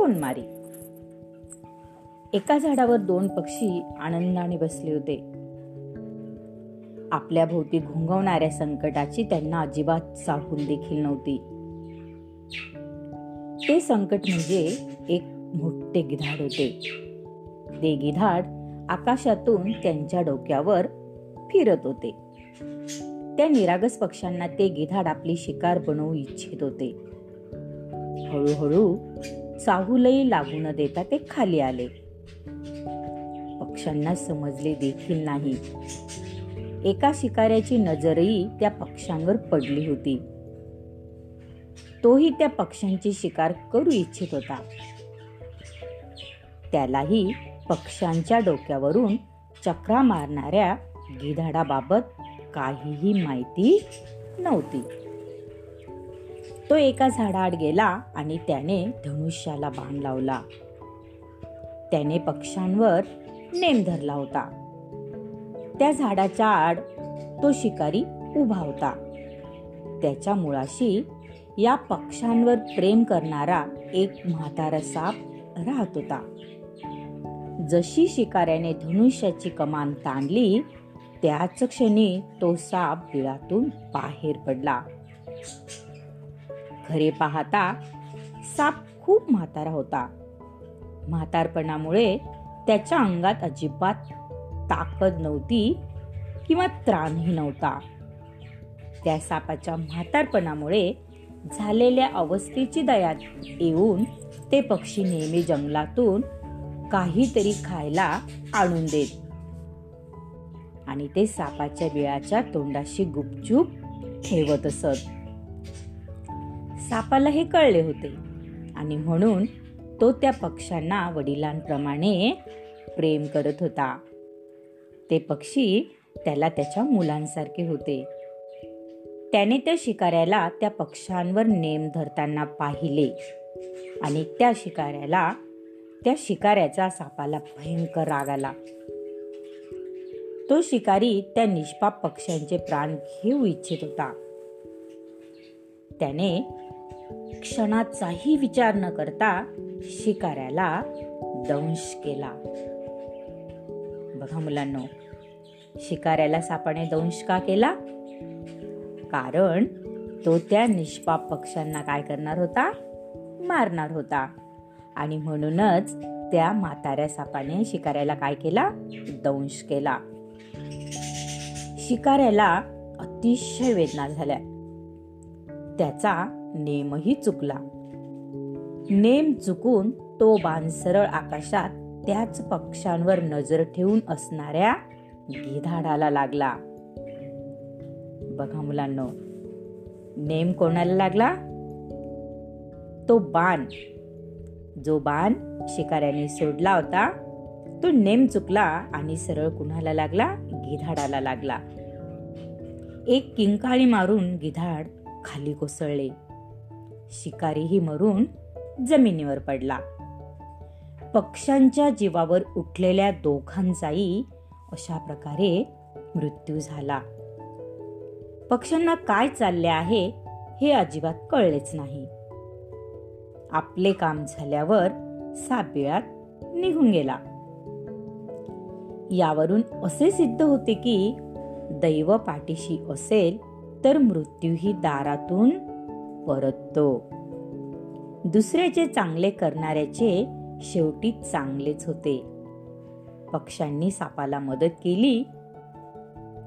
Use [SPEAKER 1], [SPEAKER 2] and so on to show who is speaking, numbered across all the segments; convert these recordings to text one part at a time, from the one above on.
[SPEAKER 1] कोण मारी? एका झाडावर दोन पक्षी आनंदाने बसले होते. आपल्या भोवती घुंगवणाऱ्या संकटाची त्यांना अजिबात चाहूल देखील नव्हती. ते संकट म्हणजे एक मोठे गिधाड होते. ते गिधाड आकाशातून त्यांच्या डोक्यावर फिरत होते. त्या निरागस पक्ष्यांना ते गिधाड आपली शिकार बनवू इच्छित होते. हळूहळू चाहूलही लागू न देता ते खाली आले. पक्ष्यांना समजले देखील नाही. एका शिकाऱ्याची नजरही त्या पक्ष्यांवर पडली होती. तोही त्या पक्ष्यांची शिकार करू इच्छित होता. त्यालाही पक्ष्यांच्या डोक्यावरून चक्रा मारणाऱ्या गिधाडाबाबत काहीही माहिती नव्हती. तो एका झाडाआड गेला आणि त्याने धनुष्याला बाण लावला. त्याने पक्ष्यांवर नेम धरला होता. त्या झाडाच्या आड तो शिकारी उभा होता. त्याच्या मुळाशी या पक्ष्यांवर प्रेम करणारा एक म्हातारा साप राहत होता. जशी शिकाऱ्याने धनुष्याची कमान ताणली त्याच क्षणी तो साप बिळातून बाहेर पडला. खरे पाहता साप खूप म्हातारा होता. म्हातारपणामुळे त्याच्या अंगात अजिबात ताकद नव्हती किंवा त्राणही नव्हता. त्या सापाच्या म्हातारपणामुळे झालेल्या अवस्थेची दया येऊन ते पक्षी नेहमी जंगलातून काहीतरी खायला आणून देत. आणि ते सापाच्या बिळाच्या तोंडाशी गुपचूप ठेवत असत. सापाला हे कळले होते. आणि म्हणून तो त्या पक्ष्यांना वडिलांप्रमाणे प्रेम करत होता. ते पक्षी त्याला त्याच्या मुलांसारखे होते. त्याने त्या शिकाऱ्याला त्या पक्ष्यांवर नेम धरताना पाहिले. आणि त्या शिकाऱ्याला त्या शिकाऱ्याचा सापाला भयंकर राग आला. तो शिकारी त्या निष्पाप पक्ष्यांचे प्राण घेऊ इच्छित होता. त्याने क्षणाचाही विचार न करता शिकाऱ्याला दंश केला. बघा मुलांनो शिकाऱ्याला सापाने दंश का केला? कारण तो त्या निष्पाप पक्ष्यांना काय करणार होता? मारणार होता. आणि म्हणूनच त्या म्हाताऱ्या सापाने शिकाऱ्याला काय केला? दंश केला. शिकाऱ्याला अतिशय वेदना झाल्या. त्याचा नेमही चुकला. नेम चुकून तो बाण सरळ आकाशात त्याच पक्ष्यांवर नजर ठेवून असणाऱ्या गिधाडाला लागला. बघा मुलांना नेम कोणाला लागला? तो बाण जो बाण शिकाऱ्याने सोडला होता तो नेम चुकला आणि सरळ कुणाला लागला? गिधाडाला लागला. एक किंकाळी मारून गिधाड खाली कोसळले. शिकारीही मरून जमिनीवर पडला. पक्ष्यांच्या जीवावर उठलेल्या दोघांचाही अशा प्रकारे मृत्यू झाला. पक्ष्यांना काय चालले आहे हे अजिबात कळलेच नाही. आपले काम झाल्यावर साबिळात निघून गेला. यावरून असे सिद्ध होते की दैव पाठीशी असेल तर मृत्यूही दारातून परततो. दुसऱ्याचे चांगले करणाऱ्याचे शेवटी चांगलेच होते. पक्ष्यांनी सापाला मदत केली.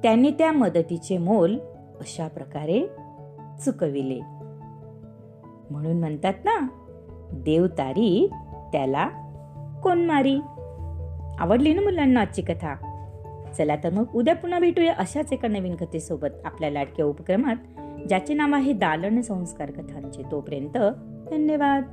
[SPEAKER 1] त्यांनी त्या मदतीचे मोल अशा प्रकारे चुकविले. म्हणून म्हणतात ना देवतारी त्याला कोण मारी? आवडली ना मुलांना आजची कथा? चला तर मग उद्या पुन्हा भेटूया अशाच एका नवीन कथेसोबत आपल्या लाडक्या उपक्रमात. ज्याचे नाव आहे दालन संस्कार कथांचे. तोपर्यंत धन्यवाद.